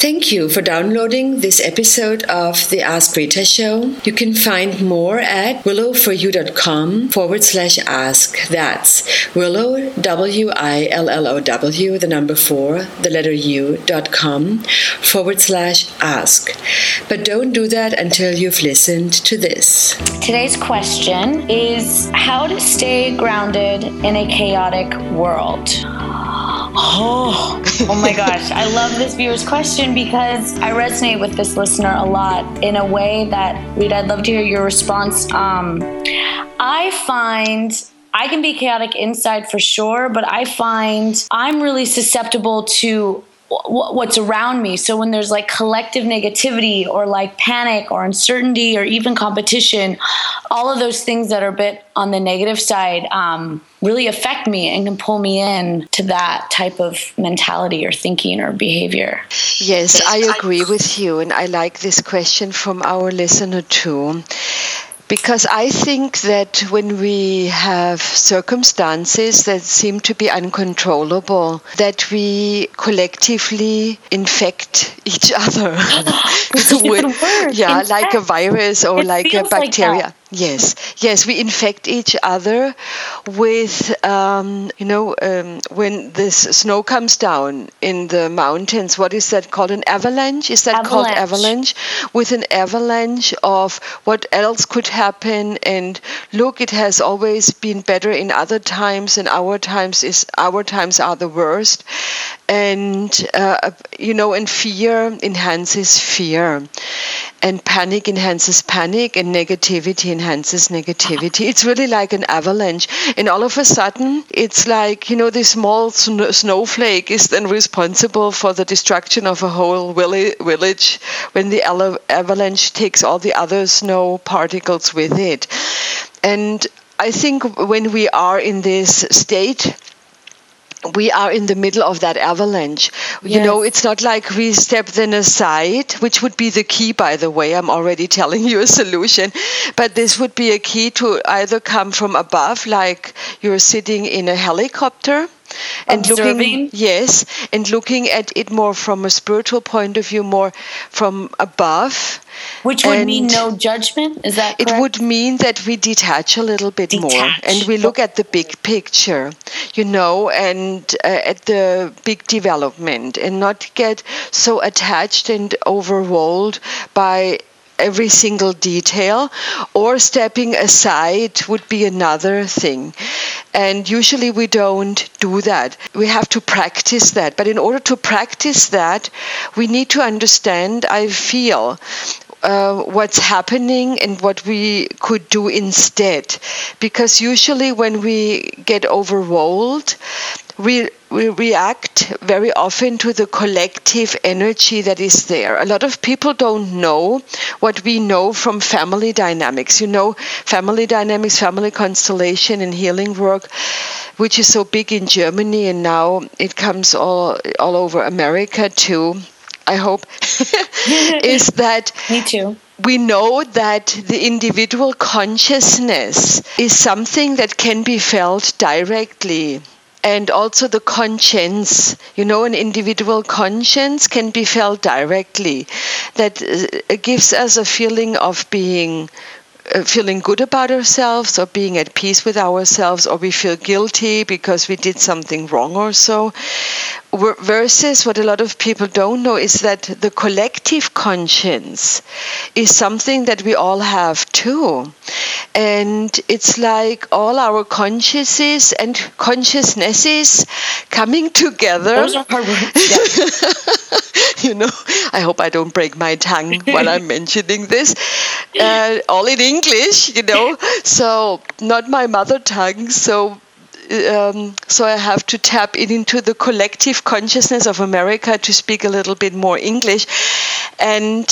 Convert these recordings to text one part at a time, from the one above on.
Thank you for downloading this episode of the Ask Rita Show. You can find more at willowforyou.com forward slash ask. That's willow, W I L L O W, the number four, the letter U dot com forward slash ask. But don't do that until you've listened to this. Today's question is how to stay grounded in a chaotic world. Oh, oh my gosh. I love this viewer's question because I resonate with this listener a lot in a way that, Rita, I'd love to hear your response. Um, I find I can be chaotic inside for sure, but I find I'm really susceptible to what's around me. So when there's like collective negativity or like panic or uncertainty or even competition, all of those things that are a bit on the negative side um, really affect me and can pull me in to that type of mentality or thinking or behavior. Yes, I agree with you. And I like this question from our listener too because I think that when we have circumstances that seem to be uncontrollable, that we collectively infect each other. with, yeah, infect. like a virus or it like a bacteria. Like Yes, yes, we infect each other with, um, you know, um, when this snow comes down in the mountains. What is that called? An avalanche? Is that avalanche. called avalanche? With an avalanche of what else could happen. And look, it has always been better in other times, and our times is our times are the worst. And uh, you know, and fear enhances fear. And panic enhances panic and negativity enhances negativity. It's really like an avalanche. And all of a sudden it's like you know this small sn- snowflake is then responsible for the destruction of a whole village when the avalanche takes all the other snow particles with it. And i think when we are in this state we are in the middle of that avalanche. Yes. You know, it's not like we step then aside, which would be the key, by the way. I'm already telling you a solution. But this would be a key to either come from above, like you're sitting in a helicopter and Observing. looking yes and looking at it more from a spiritual point of view more from above which would and mean no judgment is that correct? it would mean that we detach a little bit detach. more and we look at the big picture you know and uh, at the big development and not get so attached and overwhelmed by every single detail, or stepping aside would be another thing. And usually we don't do that. We have to practice that. But in order to practice that, we need to understand, I feel, uh, what's happening and what we could do instead. Because usually when we get overwhelmed, we, we react very often to the collective energy that is there. A lot of people don't know what we know from family dynamics. You know, family dynamics, family constellation, and healing work, which is so big in Germany, and now it comes all all over America too. I hope is that me too we know that the individual consciousness is something that can be felt directly and also the conscience you know an individual conscience can be felt directly that uh, gives us a feeling of being uh, feeling good about ourselves or being at peace with ourselves or we feel guilty because we did something wrong or so versus what a lot of people don't know is that the collective conscience is something that we all have too. And it's like all our consciences and consciousnesses coming together. Those are hard words. you know i hope i don't break my tongue while i'm mentioning this. Uh, all in english you know. So not my mother tongue so um, so I have to tap it into the collective consciousness of America to speak a little bit more English. And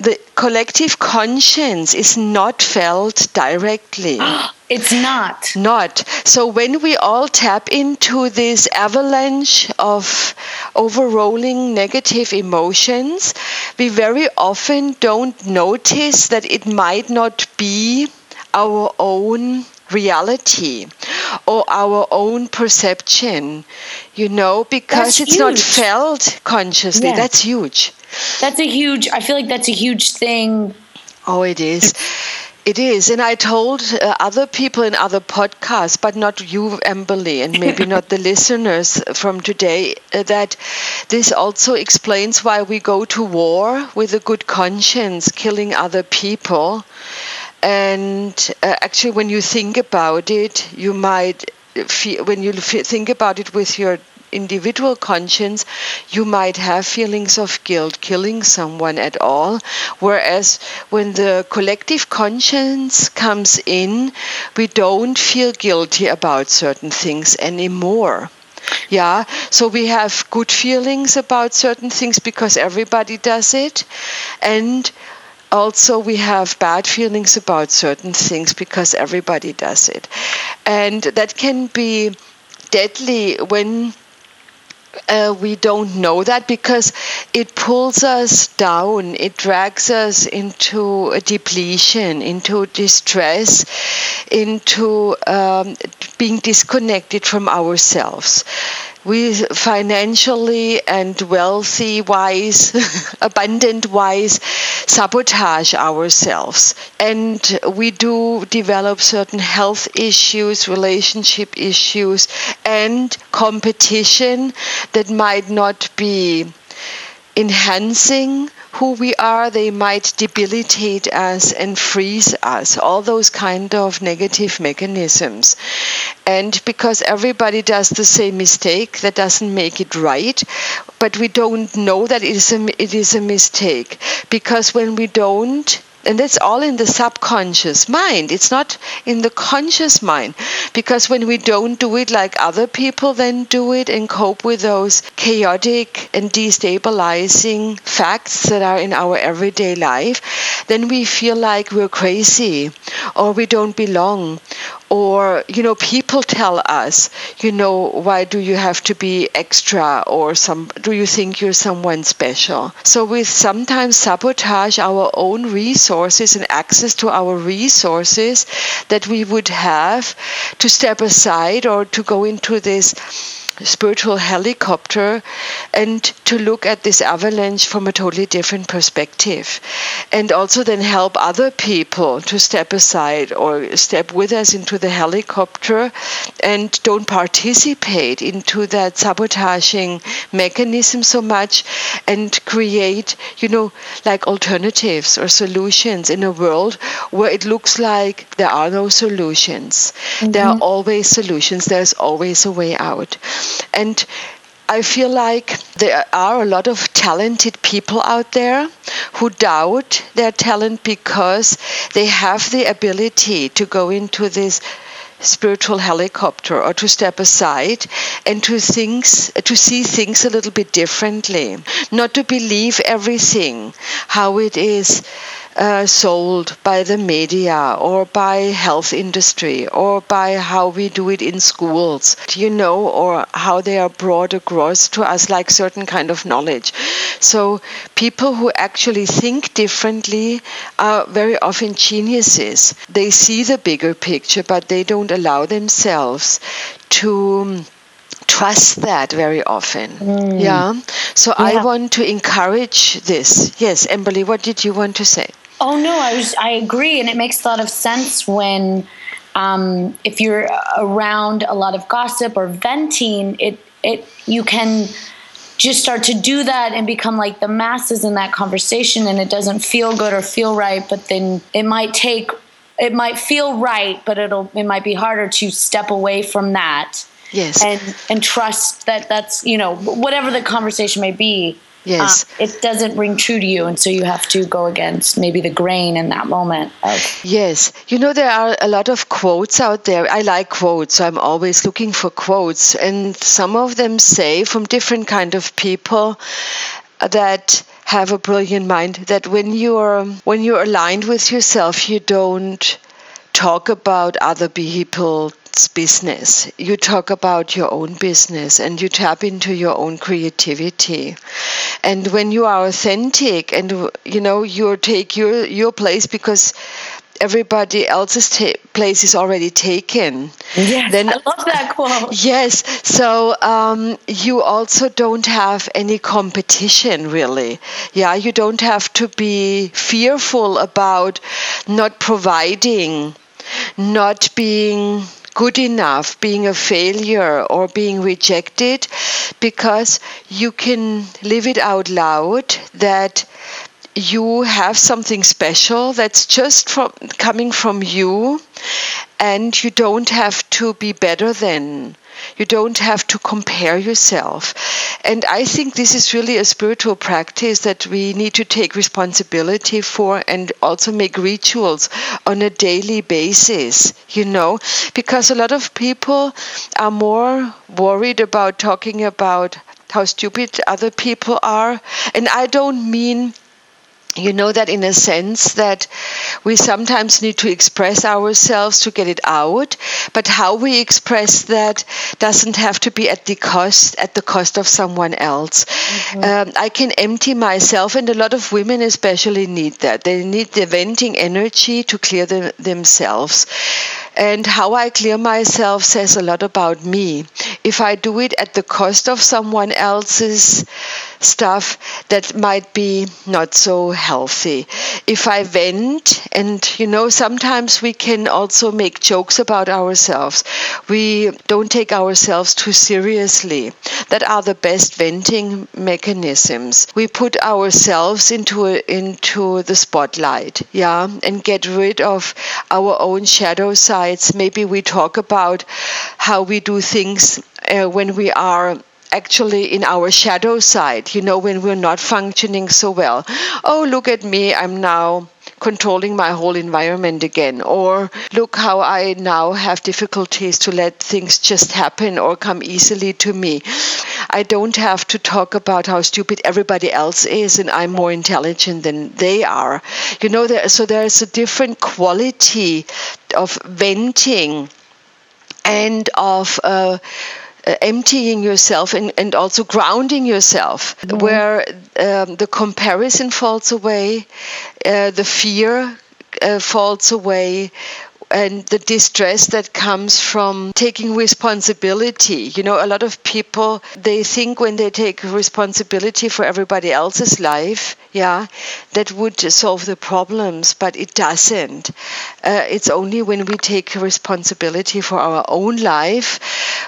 the collective conscience is not felt directly. It's not. Not. So when we all tap into this avalanche of overrolling negative emotions, we very often don't notice that it might not be our own reality or our own perception, you know, because that's it's huge. not felt consciously. Yeah. That's huge. That's a huge, I feel like that's a huge thing. Oh, it is. It is, and I told uh, other people in other podcasts, but not you, Amberly, and maybe not the listeners from today, uh, that this also explains why we go to war with a good conscience, killing other people. And uh, actually, when you think about it, you might feel, when you think about it with your individual conscience, you might have feelings of guilt killing someone at all. Whereas when the collective conscience comes in, we don't feel guilty about certain things anymore. Yeah, so we have good feelings about certain things because everybody does it. And also we have bad feelings about certain things because everybody does it. And that can be deadly when uh, we don't know that because it pulls us down, it drags us into depletion, into distress, into um, being disconnected from ourselves we financially and wealthy wise, abundant wise, sabotage ourselves. And we do develop certain health issues, relationship issues, and competition that might not be enhancing who we are, they might debilitate us and freeze us, all those kind of negative mechanisms. And because everybody does the same mistake, that doesn't make it right, but we don't know that it is a, it is a mistake. Because when we don't and that's all in the subconscious mind. It's not in the conscious mind. Because when we don't do it like other people then do it and cope with those chaotic and destabilizing facts that are in our everyday life, then we feel like we're crazy or we don't belong or you know people tell us you know why do you have to be extra or some do you think you're someone special? So we sometimes sabotage our own resources and access to our resources that we would have to step aside or to go into this spiritual helicopter and to look at this avalanche from a totally different perspective. And also then help other people to step aside or step with us into the helicopter and don't participate into that sabotaging mechanism so much and create, you know, like alternatives or solutions in a world where it looks like there are no solutions. Mm-hmm. There are always solutions, there's always a way out. And I feel like there are a lot of talented people out there who doubt their talent because they have the ability to go into this spiritual helicopter or to step aside and to things to see things a little bit differently not to believe everything how it is uh, sold by the media or by health industry or by how we do it in schools you know or how they are brought across to us like certain kind of knowledge so people who actually think differently are very often geniuses they see the bigger picture but they don't allow themselves to trust that very often. Mm. Yeah. So yeah. I want to encourage this. Yes, Amberly, what did you want to say? Oh no, I was I agree, and it makes a lot of sense when um, if you're around a lot of gossip or venting, it it you can just start to do that and become like the masses in that conversation, and it doesn't feel good or feel right. But then it might take it might feel right, but it'll it might be harder to step away from that. Yes, and and trust that that's you know whatever the conversation may be Yes. Uh, it doesn't ring true to you. And so you have to go against maybe the grain in that moment. Of- yes. You know, there are a lot of quotes out there. I like quotes. So I'm always looking for quotes. And some of them say from different kind of people that have a brilliant mind that when you're when you're aligned with yourself you don't talk about other people business. You talk about your own business and you tap into your own creativity. And when you are authentic and you know you take your your place because everybody else's ta- place is already taken. Yes, then, I love that quote. Yes, so um, you also don't have any competition, really. Yeah, you don't have to be fearful about not providing, not being good enough, being a failure, or being rejected, because you can live it out loud that you have something special that's just from coming from you and you don't have to be better than you don't have to compare yourself. And i think this is really a spiritual practice that we need to take responsibility for and also make rituals on a daily basis you know? Because a lot of people are more worried about talking about how stupid other people are. And i don't mean you know that in a sense that we sometimes need to express ourselves to get it out but how we express that doesn't have to be at the cost at the cost of someone else mm-hmm. um, i can empty myself and a lot of women especially need that they need the venting energy to clear them, themselves and how I clear myself says a lot about me. If I do it at the cost of someone else's stuff, that might be not so healthy. If I vent, and you know, sometimes we can also make jokes about ourselves. We don't take ourselves too seriously. That are the best venting mechanisms. We put ourselves into a, into the spotlight, yeah, and get rid of our own shadow sides. Maybe we talk about how we do things uh, when we are actually in our shadow side, you know, when we're not functioning so well. Oh, look at me, I'm now controlling my whole environment again. Or look how I now have difficulties to let things just happen or come easily to me. I don't have to talk about how stupid everybody else is and I'm more intelligent than they are. You know, there, so there's a different quality of venting and of uh, uh, emptying yourself and, and also grounding yourself, mm-hmm. where um, the comparison falls away, uh, the fear uh, falls away, and the distress that comes from taking responsibility. You know, a lot of people they think when they take responsibility for everybody else's life, yeah, that would solve the problems, but it doesn't. Uh, it's only when we take responsibility for our own life,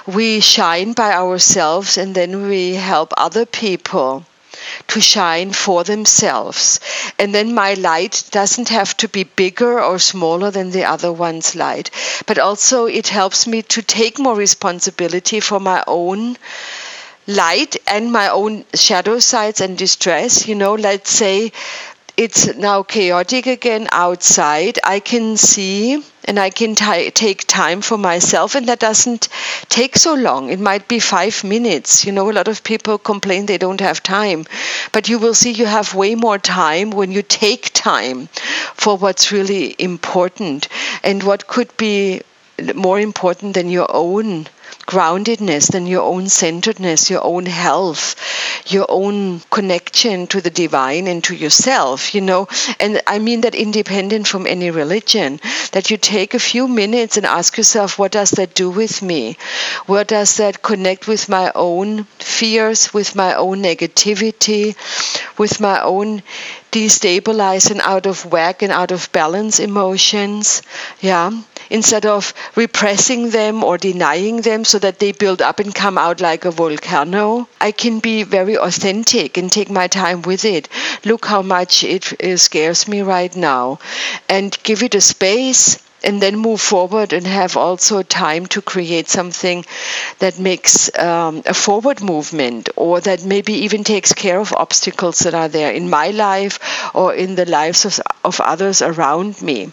we shine by ourselves, and then we help other people to shine for themselves. And then my light doesn't have to be bigger or smaller than the other one's light, but also it helps me to take more responsibility for my own light and my own shadow sides and distress. You know, let's say it's now chaotic again outside. I can see and I can t- take time for myself, and that doesn't take so long. It might be five minutes. You know, a lot of people complain they don't have time, but you will see you have way more time when you take time for what's really important and what could be more important than your own groundedness, than your own centeredness, your own health, your own connection to the divine and to yourself, you know. And I mean that independent from any religion, that you take a few minutes and ask yourself, what does that do with me? Where does that connect with my own fears, with my own negativity, with my own destabilized and out of whack and out of balance emotions? Yeah instead of repressing them or denying them so that they build up and come out like a volcano. I can be very authentic and take my time with it. Look how much it scares me right now and give it a space and then move forward and have also time to create something that makes um, a forward movement or that maybe even takes care of obstacles that are there in my life or in the lives of, of others around me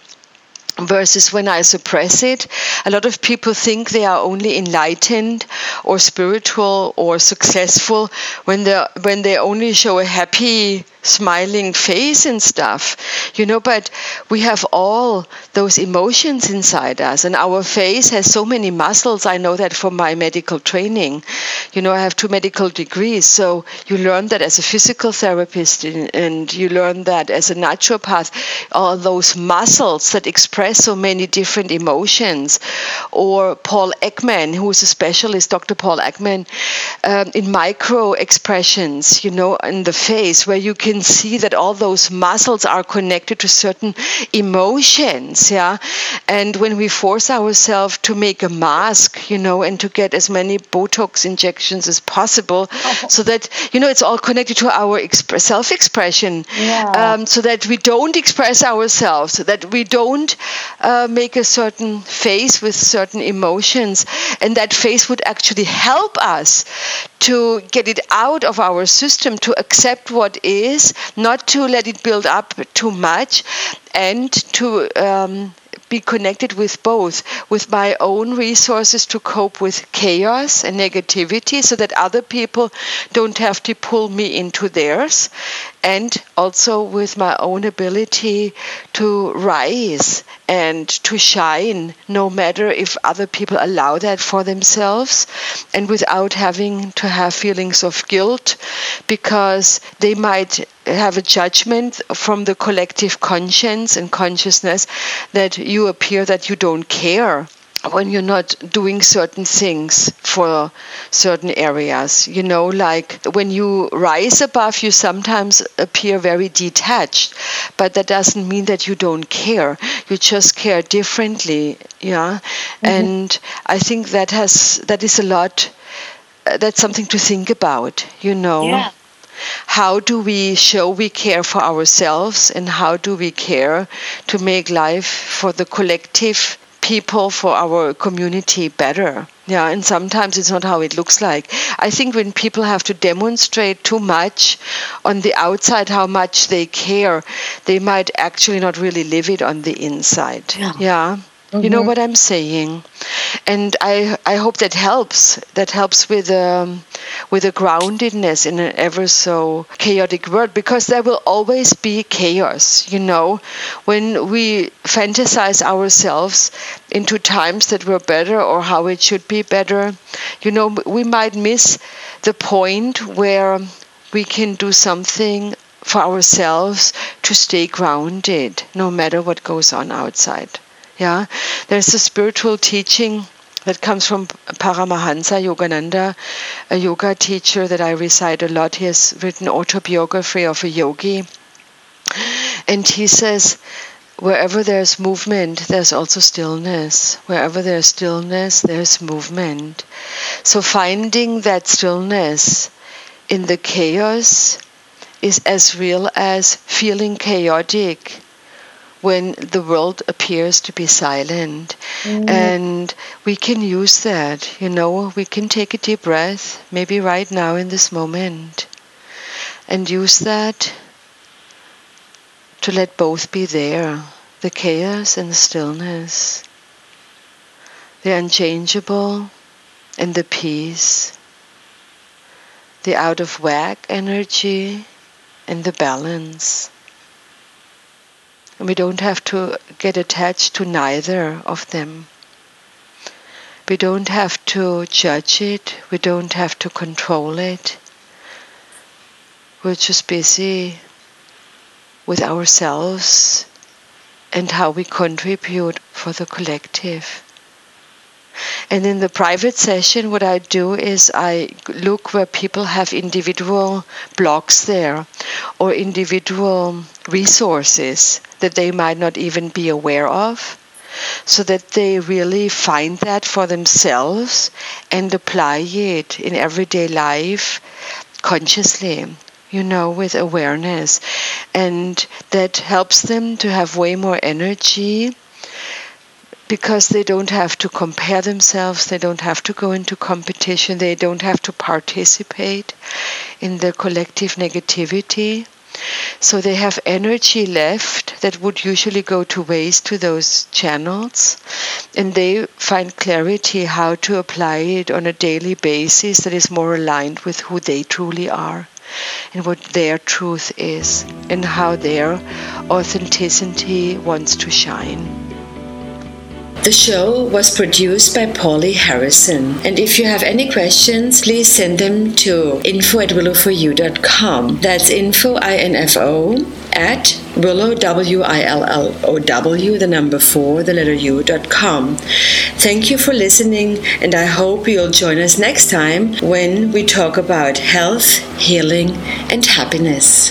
versus when I suppress it. A lot of people think they are only enlightened or spiritual or successful when they when they only show a happy smiling face and stuff, you know, but we have all those emotions inside us, and our face has so many muscles. I know that from my medical training. You know, I have two medical degrees, so you learn that as a physical therapist, and you learn that as a naturopath, all those muscles that express so many different emotions. Or Paul Ekman, who is a specialist, Dr. Paul Ekman, um, in micro expressions, you know, in the face, where you can see that all those muscles are connected to certain emotions, yeah. And when we force ourselves to make a mask, you know, and to get as many Botox injections as possible, oh. so that you know it's all connected to our exp- self-expression, yeah. um, so that we don't express ourselves, so that we don't uh, make a certain face with certain emotions, and that face would actually help us to get it out of our system, to accept what is, not to let it build up too much, and to um, be connected with both, with my own resources to cope with chaos and negativity so that other people don't have to pull me into theirs, and also with my own ability to rise and to shine, no matter if other people allow that for themselves, and without having to have feelings of guilt because they might have a judgment from the collective conscience and consciousness that you appear that you don't care when you're not doing certain things for certain areas. You know, like when you rise above, you sometimes appear very detached, but that doesn't mean that you don't care. You just care differently. Yeah. Mm-hmm. And I think that has, that is a lot, uh, that's something to think about, you know. Yeah. How do we show we care for ourselves and how do we care to make life for the collective people for our community better. Yeah, and sometimes it's not how it looks like. I think when people have to demonstrate too much on the outside how much they care, they might actually not really live it on the inside. Yeah. yeah. Mm-hmm. You know mm-hmm. what I'm saying? And I I hope that helps. That helps with um, with a groundedness in an ever so chaotic world because there will always be chaos. You know, when we fantasize ourselves into times that were better or how it should be better, you know, we might miss the point where we can do something for ourselves to stay grounded no matter what goes on outside. Yeah, there's a spiritual teaching that comes from Paramahansa Yogananda, a yoga teacher that I recite a lot. He has written autobiography of a yogi, and he says, wherever there's movement, there's also stillness. Wherever there's stillness, there's movement. So finding that stillness in the chaos is as real as feeling chaotic when the world appears to be silent. Mm. And we can use that, you know, we can take a deep breath, maybe right now in this moment, and use that to let both be there the chaos and the stillness, the unchangeable and the peace, the out of whack energy and the balance. And we don't have to get attached to neither of them. We don't have to judge it, we don't have to control it. We're just busy with ourselves and how we contribute for the collective. And in the private session, what I do is I look where people have individual blocks there or individual resources that they might not even be aware of so that they really find that for themselves and apply it in everyday life consciously you know with awareness. And that helps them to have way more energy because they don't have to compare themselves, they don't have to go into competition, they don't have to participate in the collective negativity. So they have energy left that would usually go to waste to those channels, and they find clarity how to apply it on a daily basis that is more aligned with who they truly are. and what their truth is and how their authenticity wants to shine. The show was produced by Polly Harrison. And if you have any questions, please send them to info at willowforyou.com. That's info, I-N-F-O, at willow, W-I-L-L-O-W, the number four, the letter U, dot com. Thank you for listening, and I hope you'll join us next time when we talk about health, healing, and happiness.